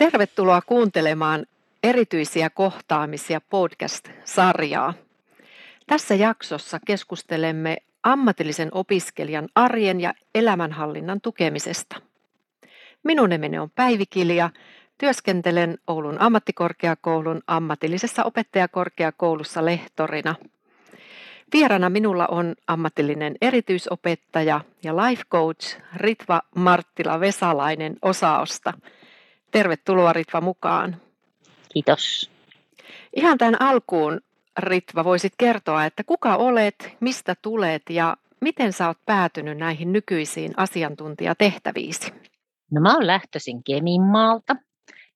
Tervetuloa kuuntelemaan erityisiä kohtaamisia podcast-sarjaa. Tässä jaksossa keskustelemme ammatillisen opiskelijan arjen ja elämänhallinnan tukemisesta. Minun nimeni on Päivi Kilja. Työskentelen Oulun ammattikorkeakoulun ammatillisessa opettajakorkeakoulussa lehtorina. Vierana minulla on ammatillinen erityisopettaja ja life coach Ritva Marttila Vesalainen osaosta. Tervetuloa Ritva mukaan. Kiitos. Ihan tämän alkuun Ritva voisit kertoa, että kuka olet, mistä tulet ja miten sä oot päätynyt näihin nykyisiin asiantuntijatehtäviisi? No mä oon lähtöisin Keminmaalta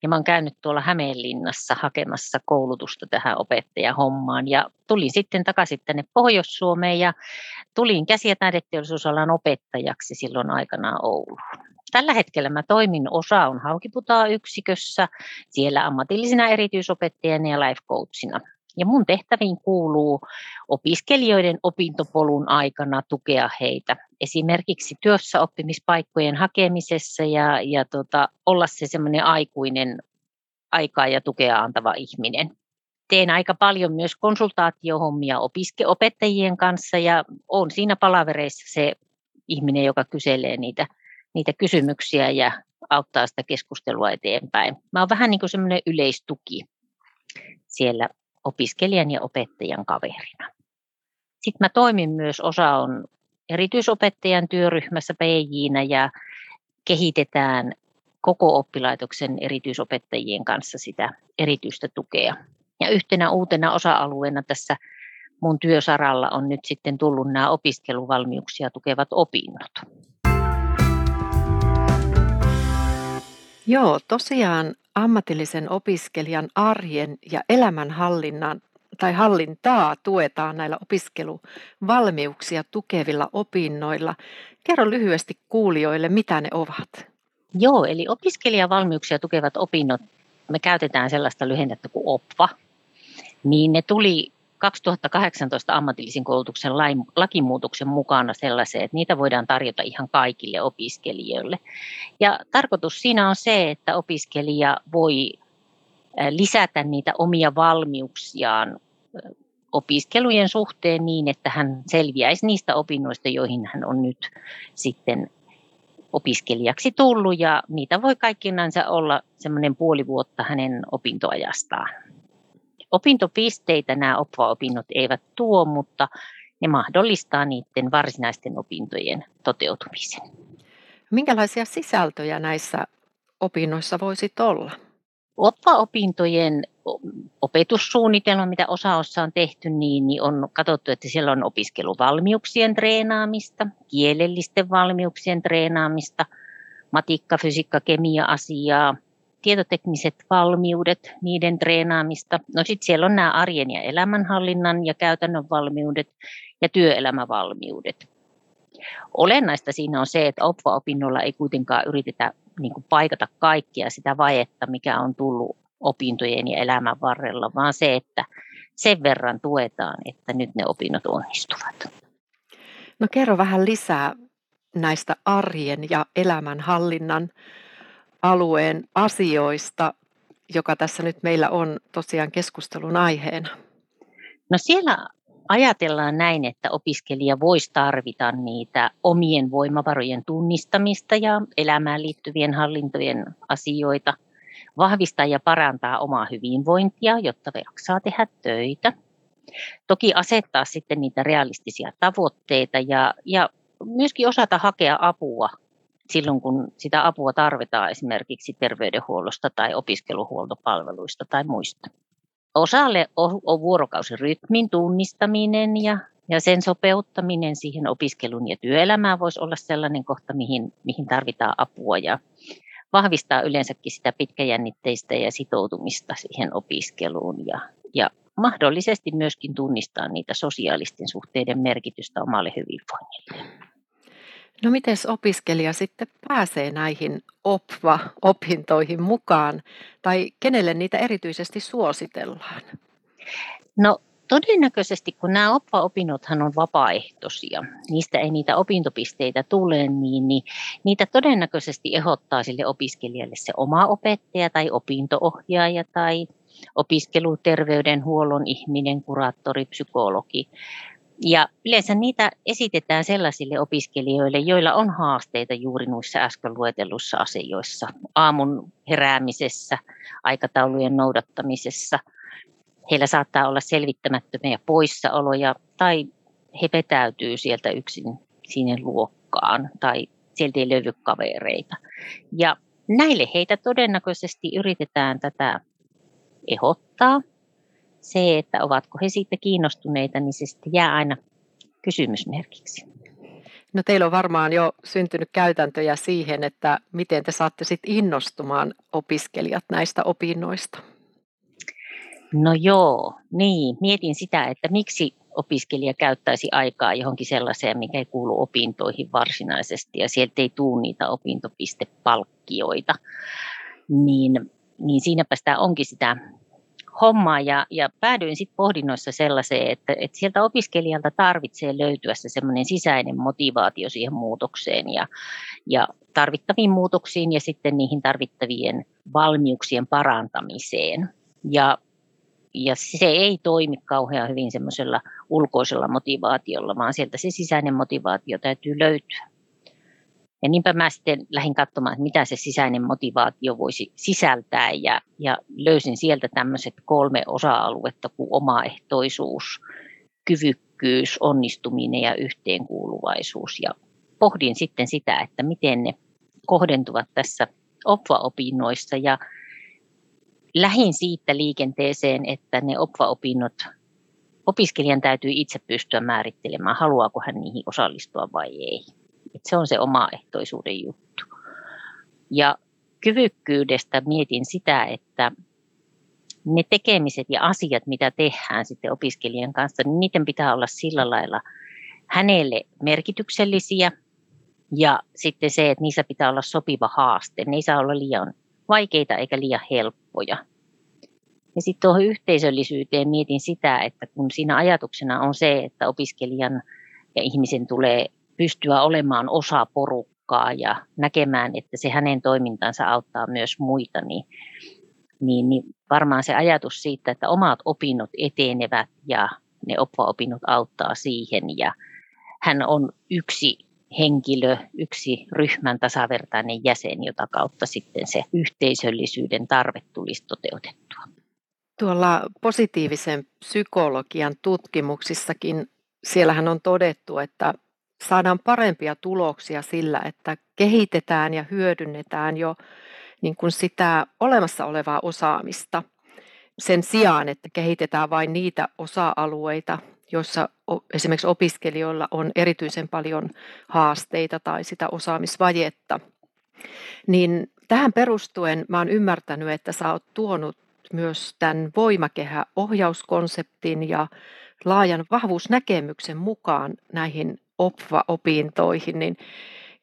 ja mä oon käynyt tuolla Hämeenlinnassa hakemassa koulutusta tähän opettajahommaan ja tulin sitten takaisin tänne Pohjois-Suomeen ja tulin käsi- ja taideteollisuusalan opettajaksi silloin aikanaan Ouluun. Tällä hetkellä mä toimin osa on Haukiputaa yksikössä, siellä ammatillisena erityisopettajana ja life coachina. Ja mun tehtäviin kuuluu opiskelijoiden opintopolun aikana tukea heitä esimerkiksi työssä oppimispaikkojen hakemisessa ja, ja tota, olla se semmoinen aikuinen aikaa ja tukea antava ihminen. Teen aika paljon myös konsultaatiohommia opiske- opettajien kanssa ja olen siinä palavereissa se ihminen, joka kyselee niitä, niitä kysymyksiä ja auttaa sitä keskustelua eteenpäin. Mä oon vähän niin kuin semmoinen yleistuki siellä opiskelijan ja opettajan kaverina. Sitten mä toimin myös, osa on erityisopettajan työryhmässä PJnä ja kehitetään koko oppilaitoksen erityisopettajien kanssa sitä erityistä tukea. Ja yhtenä uutena osa-alueena tässä mun työsaralla on nyt sitten tullut nämä opiskeluvalmiuksia tukevat opinnot. Joo, tosiaan ammatillisen opiskelijan arjen ja elämänhallinnan tai hallintaa tuetaan näillä opiskeluvalmiuksia tukevilla opinnoilla. Kerro lyhyesti kuulijoille, mitä ne ovat. Joo, eli opiskelijavalmiuksia tukevat opinnot, me käytetään sellaista lyhennettä kuin OPVA, niin ne tuli 2018 ammatillisen koulutuksen lakimuutoksen mukana sellaisia, että niitä voidaan tarjota ihan kaikille opiskelijoille. Ja tarkoitus siinä on se, että opiskelija voi lisätä niitä omia valmiuksiaan opiskelujen suhteen niin, että hän selviäisi niistä opinnoista, joihin hän on nyt sitten opiskelijaksi tullut ja niitä voi kaikkinensa olla semmoinen puoli vuotta hänen opintoajastaan. Opintopisteitä nämä OPVA-opinnot eivät tuo, mutta ne mahdollistaa niiden varsinaisten opintojen toteutumisen. Minkälaisia sisältöjä näissä opinnoissa voisit olla? OPVA-opintojen opetussuunnitelma, mitä osaossa on tehty, niin, niin on katsottu, että siellä on opiskeluvalmiuksien treenaamista, kielellisten valmiuksien treenaamista, matikka, fysiikka, kemia asiaa, tietotekniset valmiudet, niiden treenaamista. No sitten siellä on nämä arjen ja elämänhallinnan ja käytännön valmiudet ja työelämävalmiudet. Olennaista siinä on se, että OPVA-opinnolla ei kuitenkaan yritetä niin kuin paikata kaikkia sitä vajetta, mikä on tullut opintojen ja elämän varrella, vaan se, että sen verran tuetaan, että nyt ne opinnot onnistuvat. No kerro vähän lisää näistä arjen ja elämänhallinnan alueen asioista, joka tässä nyt meillä on tosiaan keskustelun aiheena? No siellä ajatellaan näin, että opiskelija voisi tarvita niitä omien voimavarojen tunnistamista ja elämään liittyvien hallintojen asioita, vahvistaa ja parantaa omaa hyvinvointia, jotta jaksaa tehdä töitä. Toki asettaa sitten niitä realistisia tavoitteita ja, ja myöskin osata hakea apua silloin, kun sitä apua tarvitaan esimerkiksi terveydenhuollosta tai opiskeluhuoltopalveluista tai muista. Osalle on vuorokausirytmin tunnistaminen ja, ja sen sopeuttaminen siihen opiskelun ja työelämään voisi olla sellainen kohta, mihin, mihin tarvitaan apua ja vahvistaa yleensäkin sitä pitkäjännitteistä ja sitoutumista siihen opiskeluun ja, ja mahdollisesti myöskin tunnistaa niitä sosiaalisten suhteiden merkitystä omalle hyvinvoinnille. No miten opiskelija sitten pääsee näihin OPVA-opintoihin mukaan tai kenelle niitä erityisesti suositellaan? No todennäköisesti, kun nämä oppa-opinnothan on vapaaehtoisia, niistä ei niitä opintopisteitä tule, niin, niin niitä todennäköisesti ehdottaa sille opiskelijalle se oma opettaja tai opintoohjaaja tai opiskeluterveydenhuollon ihminen, kuraattori, psykologi. Ja yleensä niitä esitetään sellaisille opiskelijoille, joilla on haasteita juuri noissa äsken luetelluissa asioissa. Aamun heräämisessä, aikataulujen noudattamisessa. Heillä saattaa olla selvittämättömiä poissaoloja tai he vetäytyy sieltä yksin sinne luokkaan tai sieltä ei löydy kavereita. Ja näille heitä todennäköisesti yritetään tätä ehdottaa se, että ovatko he siitä kiinnostuneita, niin se sitten jää aina kysymysmerkiksi. No teillä on varmaan jo syntynyt käytäntöjä siihen, että miten te saatte sitten innostumaan opiskelijat näistä opinnoista. No joo, niin. Mietin sitä, että miksi opiskelija käyttäisi aikaa johonkin sellaiseen, mikä ei kuulu opintoihin varsinaisesti ja sieltä ei tule niitä opintopistepalkkioita. Niin, niin siinäpä sitä onkin sitä hommaa ja, ja päädyin sitten pohdinnoissa sellaiseen, että, että sieltä opiskelijalta tarvitsee löytyä se semmoinen sisäinen motivaatio siihen muutokseen ja, ja tarvittaviin muutoksiin ja sitten niihin tarvittavien valmiuksien parantamiseen. Ja, ja se ei toimi kauhean hyvin semmoisella ulkoisella motivaatiolla, vaan sieltä se sisäinen motivaatio täytyy löytyä. Ja niinpä mä sitten lähdin katsomaan, mitä se sisäinen motivaatio voisi sisältää ja, ja löysin sieltä tämmöiset kolme osa-aluetta kuin omaehtoisuus, kyvykkyys, onnistuminen ja yhteenkuuluvaisuus. Ja pohdin sitten sitä, että miten ne kohdentuvat tässä OPVA-opinnoissa ja lähin siitä liikenteeseen, että ne OPVA-opinnot opiskelijan täytyy itse pystyä määrittelemään, haluaako hän niihin osallistua vai ei. Että se on se omaehtoisuuden juttu. Ja kyvykkyydestä mietin sitä, että ne tekemiset ja asiat, mitä tehdään sitten opiskelijan kanssa, niin niiden pitää olla sillä lailla hänelle merkityksellisiä ja sitten se, että niissä pitää olla sopiva haaste. Ne ei saa olla liian vaikeita eikä liian helppoja. Ja sitten tuohon yhteisöllisyyteen mietin sitä, että kun siinä ajatuksena on se, että opiskelijan ja ihmisen tulee pystyä olemaan osa porukkaa ja näkemään, että se hänen toimintansa auttaa myös muita, niin, niin, niin varmaan se ajatus siitä, että omat opinnot etenevät ja ne oppa-opinnot auttaa siihen ja hän on yksi henkilö, yksi ryhmän tasavertainen jäsen, jota kautta sitten se yhteisöllisyyden tarve tulisi toteutettua. Tuolla positiivisen psykologian tutkimuksissakin siellähän on todettu, että saadaan parempia tuloksia sillä, että kehitetään ja hyödynnetään jo niin kuin sitä olemassa olevaa osaamista sen sijaan, että kehitetään vain niitä osa-alueita, joissa esimerkiksi opiskelijoilla on erityisen paljon haasteita tai sitä osaamisvajetta. Niin tähän perustuen mä ymmärtänyt, että sä oot tuonut myös tämän voimakehä-ohjauskonseptin ja laajan vahvuusnäkemyksen mukaan näihin OPVA-opintoihin, niin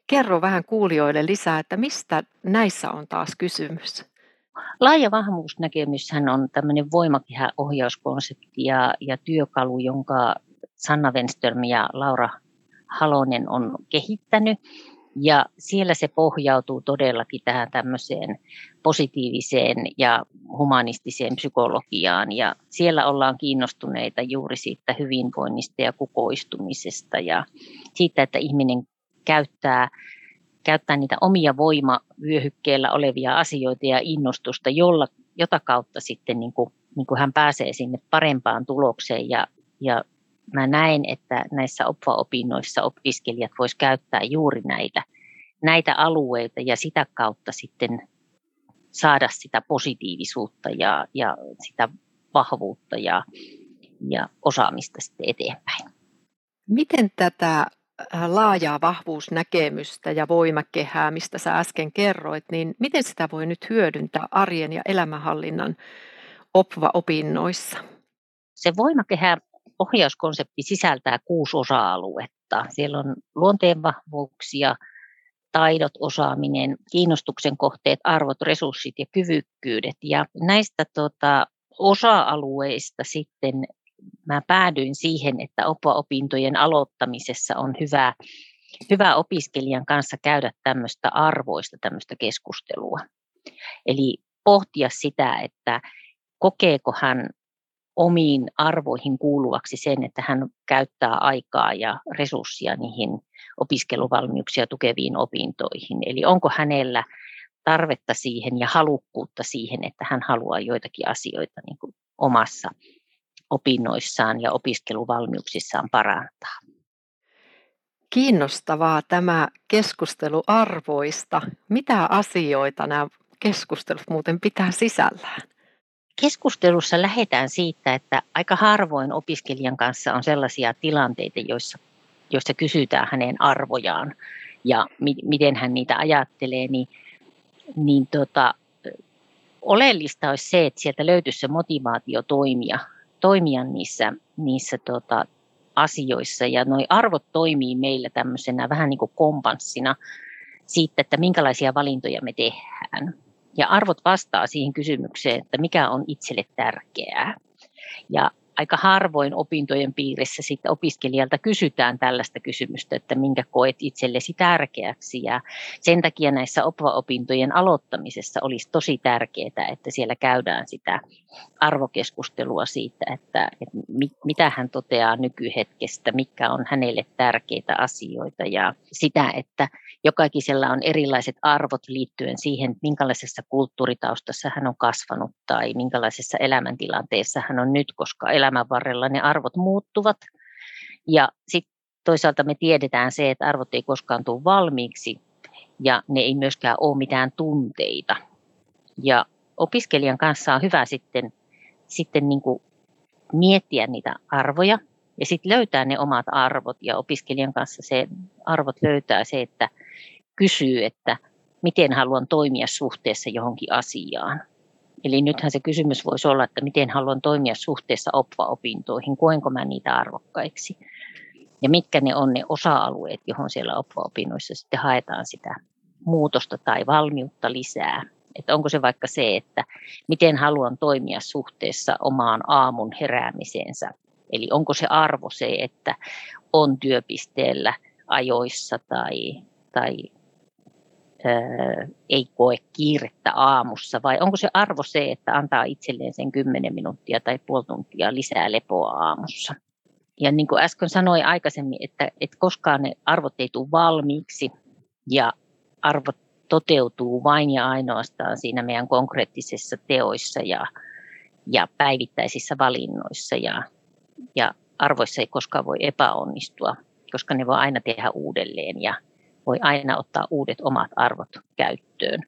kerro vähän kuulijoille lisää, että mistä näissä on taas kysymys? Laaja vahvuusnäkemyshän on tämmöinen voimakehäohjauskonsepti ja, ja työkalu, jonka Sanna Wenström ja Laura Halonen on kehittänyt. Ja siellä se pohjautuu todellakin tähän tämmöiseen positiiviseen ja humanistiseen psykologiaan. Ja siellä ollaan kiinnostuneita juuri siitä hyvinvoinnista ja kukoistumisesta ja siitä, että ihminen käyttää, käyttää niitä omia voimavyöhykkeellä olevia asioita ja innostusta, jolla, jota kautta sitten niin kuin, niin kuin hän pääsee sinne parempaan tulokseen ja, ja mä näen, että näissä opva-opinnoissa opiskelijat vois käyttää juuri näitä, näitä alueita ja sitä kautta sitten saada sitä positiivisuutta ja, ja sitä vahvuutta ja, ja osaamista sitten eteenpäin. Miten tätä äh, laajaa vahvuusnäkemystä ja voimakehää, mistä sä äsken kerroit, niin miten sitä voi nyt hyödyntää arjen ja elämänhallinnan OPVA-opinnoissa? Se voimakehä ohjauskonsepti sisältää kuusi osa-aluetta. Siellä on luonteenvahvuuksia, taidot, osaaminen, kiinnostuksen kohteet, arvot, resurssit ja kyvykkyydet. Ja näistä tota, osa-alueista sitten mä päädyin siihen, että opintojen aloittamisessa on hyvä, hyvä opiskelijan kanssa käydä tämmöistä arvoista tämmöistä keskustelua. Eli pohtia sitä, että kokeeko hän omiin arvoihin kuuluvaksi sen, että hän käyttää aikaa ja resursseja niihin opiskeluvalmiuksia tukeviin opintoihin. Eli onko hänellä tarvetta siihen ja halukkuutta siihen, että hän haluaa joitakin asioita niin kuin omassa opinnoissaan ja opiskeluvalmiuksissaan parantaa. Kiinnostavaa tämä keskustelu arvoista. Mitä asioita nämä keskustelut muuten pitää sisällään? Keskustelussa lähdetään siitä, että aika harvoin opiskelijan kanssa on sellaisia tilanteita, joissa, joissa kysytään hänen arvojaan ja mi- miten hän niitä ajattelee, niin, niin tota, oleellista olisi se, että sieltä löytyisi se motivaatio toimia, toimia niissä, niissä tota, asioissa. Ja nuo arvot toimii meillä tämmöisenä vähän niin kuin kompanssina siitä, että minkälaisia valintoja me tehdään. Ja arvot vastaa siihen kysymykseen, että mikä on itselle tärkeää. Ja aika harvoin opintojen piirissä sitten opiskelijalta kysytään tällaista kysymystä, että minkä koet itsellesi tärkeäksi. Ja sen takia näissä opintojen aloittamisessa olisi tosi tärkeää, että siellä käydään sitä arvokeskustelua siitä, että, että mitä hän toteaa nykyhetkestä, mikä on hänelle tärkeitä asioita ja sitä, että jokaisella on erilaiset arvot liittyen siihen, minkälaisessa kulttuuritaustassa hän on kasvanut tai minkälaisessa elämäntilanteessa hän on nyt, koska elämän varrella ne arvot muuttuvat. Ja sitten toisaalta me tiedetään se, että arvot ei koskaan tule valmiiksi ja ne ei myöskään ole mitään tunteita. Ja opiskelijan kanssa on hyvä sitten, sitten niin kuin miettiä niitä arvoja ja sitten löytää ne omat arvot ja opiskelijan kanssa se arvot löytää se, että kysyy, että miten haluan toimia suhteessa johonkin asiaan. Eli nythän se kysymys voisi olla, että miten haluan toimia suhteessa opvaopintoihin, koenko mä niitä arvokkaiksi. Ja mitkä ne on ne osa-alueet, johon siellä opvaopinnoissa sitten haetaan sitä muutosta tai valmiutta lisää. Että onko se vaikka se, että miten haluan toimia suhteessa omaan aamun heräämiseensä. Eli onko se arvo se, että on työpisteellä ajoissa tai, tai ei koe kiirettä aamussa, vai onko se arvo se, että antaa itselleen sen 10 minuuttia tai puoli tuntia lisää lepoa aamussa. Ja niin kuin äsken sanoin aikaisemmin, että, että koskaan ne arvot ei tule valmiiksi ja arvot toteutuu vain ja ainoastaan siinä meidän konkreettisissa teoissa ja, ja päivittäisissä valinnoissa ja, ja arvoissa ei koskaan voi epäonnistua, koska ne voi aina tehdä uudelleen ja voi aina ottaa uudet omat arvot käyttöön.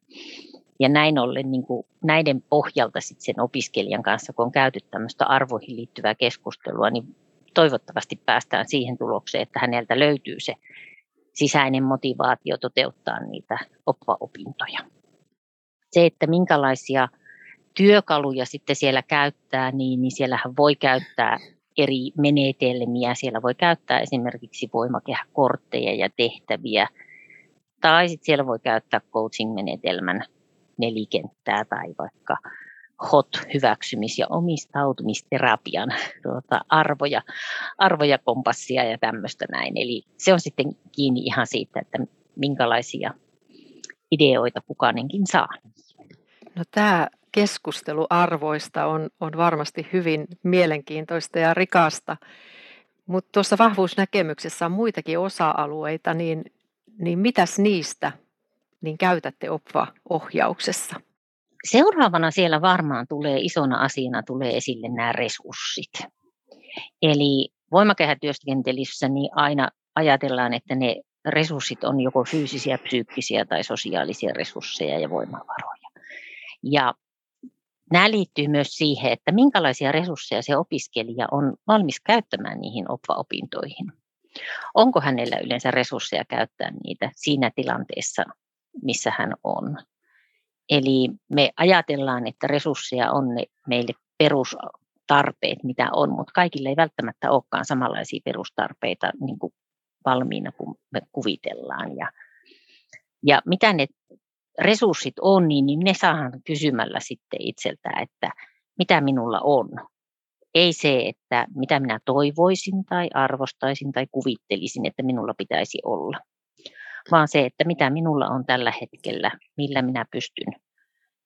Ja näin ollen niin kuin näiden pohjalta sit sen opiskelijan kanssa, kun on käyty tämmöistä arvoihin liittyvää keskustelua, niin toivottavasti päästään siihen tulokseen, että häneltä löytyy se sisäinen motivaatio toteuttaa niitä oppaopintoja. Se, että minkälaisia työkaluja sitten siellä käyttää, niin, niin siellähän voi käyttää eri menetelmiä. Siellä voi käyttää esimerkiksi voimakehäkortteja ja tehtäviä, tai sitten siellä voi käyttää coaching-menetelmän nelikenttää tai vaikka HOT-hyväksymis- ja omistautumisterapian tuota, arvoja, arvoja, kompassia ja tämmöistä näin. Eli se on sitten kiinni ihan siitä, että minkälaisia ideoita kukainenkin saa. No tämä keskustelu arvoista on, on varmasti hyvin mielenkiintoista ja rikasta. Mutta tuossa vahvuusnäkemyksessä on muitakin osa-alueita, niin, niin mitäs niistä niin käytätte opva-ohjauksessa? Seuraavana siellä varmaan tulee isona asiana tulee esille nämä resurssit. Eli voimakehätyöskentelyssä niin aina ajatellaan, että ne resurssit on joko fyysisiä, psyykkisiä tai sosiaalisia resursseja ja voimavaroja. Ja Nämä liittyy myös siihen, että minkälaisia resursseja se opiskelija on valmis käyttämään niihin opintoihin. Onko hänellä yleensä resursseja käyttää niitä siinä tilanteessa, missä hän on. Eli me ajatellaan, että resursseja on ne meille perustarpeet, mitä on, mutta kaikille ei välttämättä olekaan samanlaisia perustarpeita niin kuin valmiina kuin me kuvitellaan. Ja, ja mitä ne resurssit on, niin, niin ne saadaan kysymällä sitten itseltä, että mitä minulla on. Ei se, että mitä minä toivoisin tai arvostaisin tai kuvittelisin, että minulla pitäisi olla, vaan se, että mitä minulla on tällä hetkellä, millä minä pystyn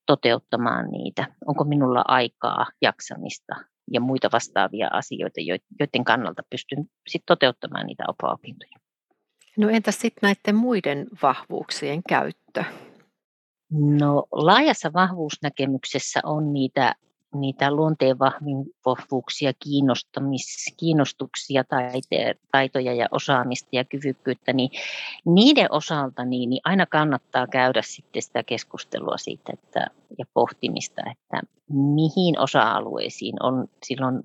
toteuttamaan niitä. Onko minulla aikaa, jaksamista ja muita vastaavia asioita, joiden kannalta pystyn sit toteuttamaan niitä opintoja. No entä sitten näiden muiden vahvuuksien käyttö? No laajassa vahvuusnäkemyksessä on niitä, niitä luonteen vahvuuksia, kiinnostamis, kiinnostuksia, taite, taitoja ja osaamista ja kyvykkyyttä, niin niiden osalta niin, niin aina kannattaa käydä sitten sitä keskustelua siitä että, ja pohtimista, että mihin osa-alueisiin on silloin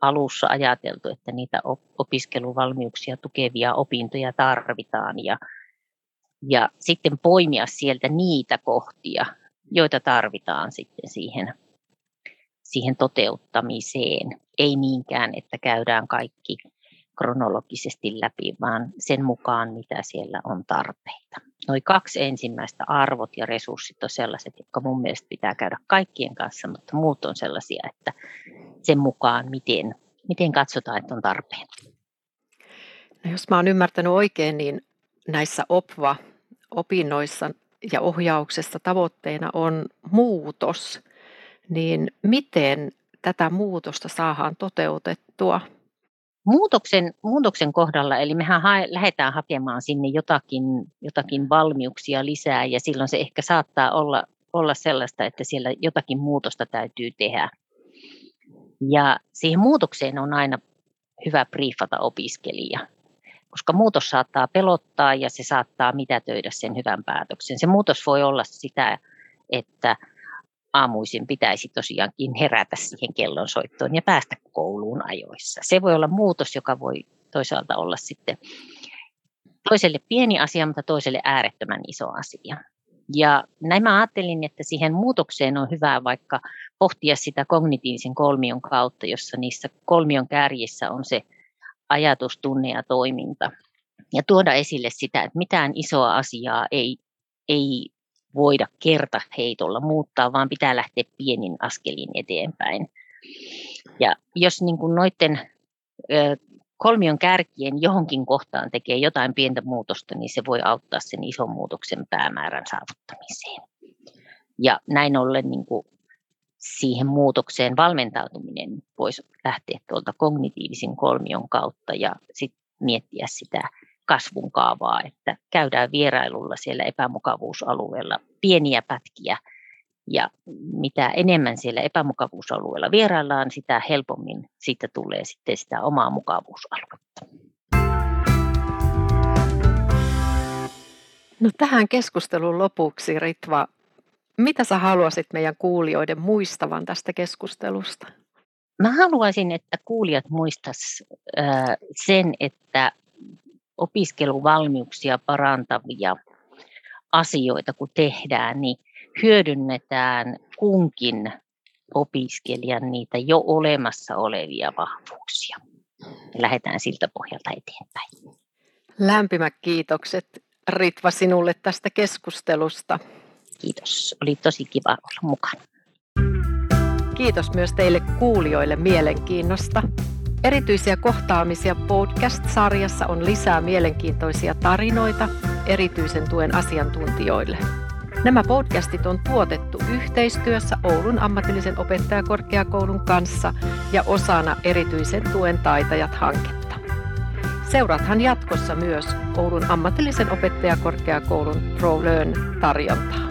alussa ajateltu, että niitä opiskeluvalmiuksia tukevia opintoja tarvitaan ja ja sitten poimia sieltä niitä kohtia, joita tarvitaan sitten siihen, siihen toteuttamiseen. Ei niinkään, että käydään kaikki kronologisesti läpi, vaan sen mukaan, mitä siellä on tarpeita. Noin kaksi ensimmäistä arvot ja resurssit on sellaiset, jotka mun mielestä pitää käydä kaikkien kanssa, mutta muut on sellaisia, että sen mukaan, miten, miten katsotaan, että on tarpeen. No jos mä oon ymmärtänyt oikein, niin näissä OPVA opinnoissa ja ohjauksessa tavoitteena on muutos, niin miten tätä muutosta saadaan toteutettua? Muutoksen, muutoksen kohdalla, eli mehän hae, lähdetään hakemaan sinne jotakin, jotakin valmiuksia lisää ja silloin se ehkä saattaa olla, olla sellaista, että siellä jotakin muutosta täytyy tehdä. Ja siihen muutokseen on aina hyvä briefata opiskelija koska muutos saattaa pelottaa ja se saattaa mitätöidä sen hyvän päätöksen. Se muutos voi olla sitä, että aamuisin pitäisi tosiaankin herätä siihen kellonsoittoon ja päästä kouluun ajoissa. Se voi olla muutos, joka voi toisaalta olla sitten toiselle pieni asia, mutta toiselle äärettömän iso asia. Ja näin mä ajattelin, että siihen muutokseen on hyvä vaikka pohtia sitä kognitiivisen kolmion kautta, jossa niissä kolmion kärjissä on se ajatus, tunne ja toiminta. Ja tuoda esille sitä, että mitään isoa asiaa ei, ei voida kerta heitolla muuttaa, vaan pitää lähteä pienin askelin eteenpäin. Ja jos niin kuin noiden kolmion kärkien johonkin kohtaan tekee jotain pientä muutosta, niin se voi auttaa sen ison muutoksen päämäärän saavuttamiseen. Ja näin ollen niin kuin siihen muutokseen valmentautuminen voisi lähteä tuolta kognitiivisen kolmion kautta ja sitten miettiä sitä kasvun kaavaa, että käydään vierailulla siellä epämukavuusalueella pieniä pätkiä ja mitä enemmän siellä epämukavuusalueella vieraillaan, sitä helpommin siitä tulee sitten sitä omaa mukavuusaluetta. No tähän keskustelun lopuksi, Ritva, mitä sä haluaisit meidän kuulijoiden muistavan tästä keskustelusta? Mä haluaisin, että kuulijat muistaisivat sen, että opiskeluvalmiuksia parantavia asioita, kun tehdään, niin hyödynnetään kunkin opiskelijan niitä jo olemassa olevia vahvuuksia. Lähdetään siltä pohjalta eteenpäin. Lämpimät kiitokset Ritva sinulle tästä keskustelusta. Kiitos. Oli tosi kiva olla mukana. Kiitos myös teille kuulijoille mielenkiinnosta. Erityisiä kohtaamisia podcast-sarjassa on lisää mielenkiintoisia tarinoita erityisen tuen asiantuntijoille. Nämä podcastit on tuotettu yhteistyössä Oulun ammatillisen opettajakorkeakoulun kanssa ja osana erityisen tuen taitajat-hanketta. Seuraathan jatkossa myös Oulun ammatillisen opettajakorkeakoulun ProLearn tarjontaa.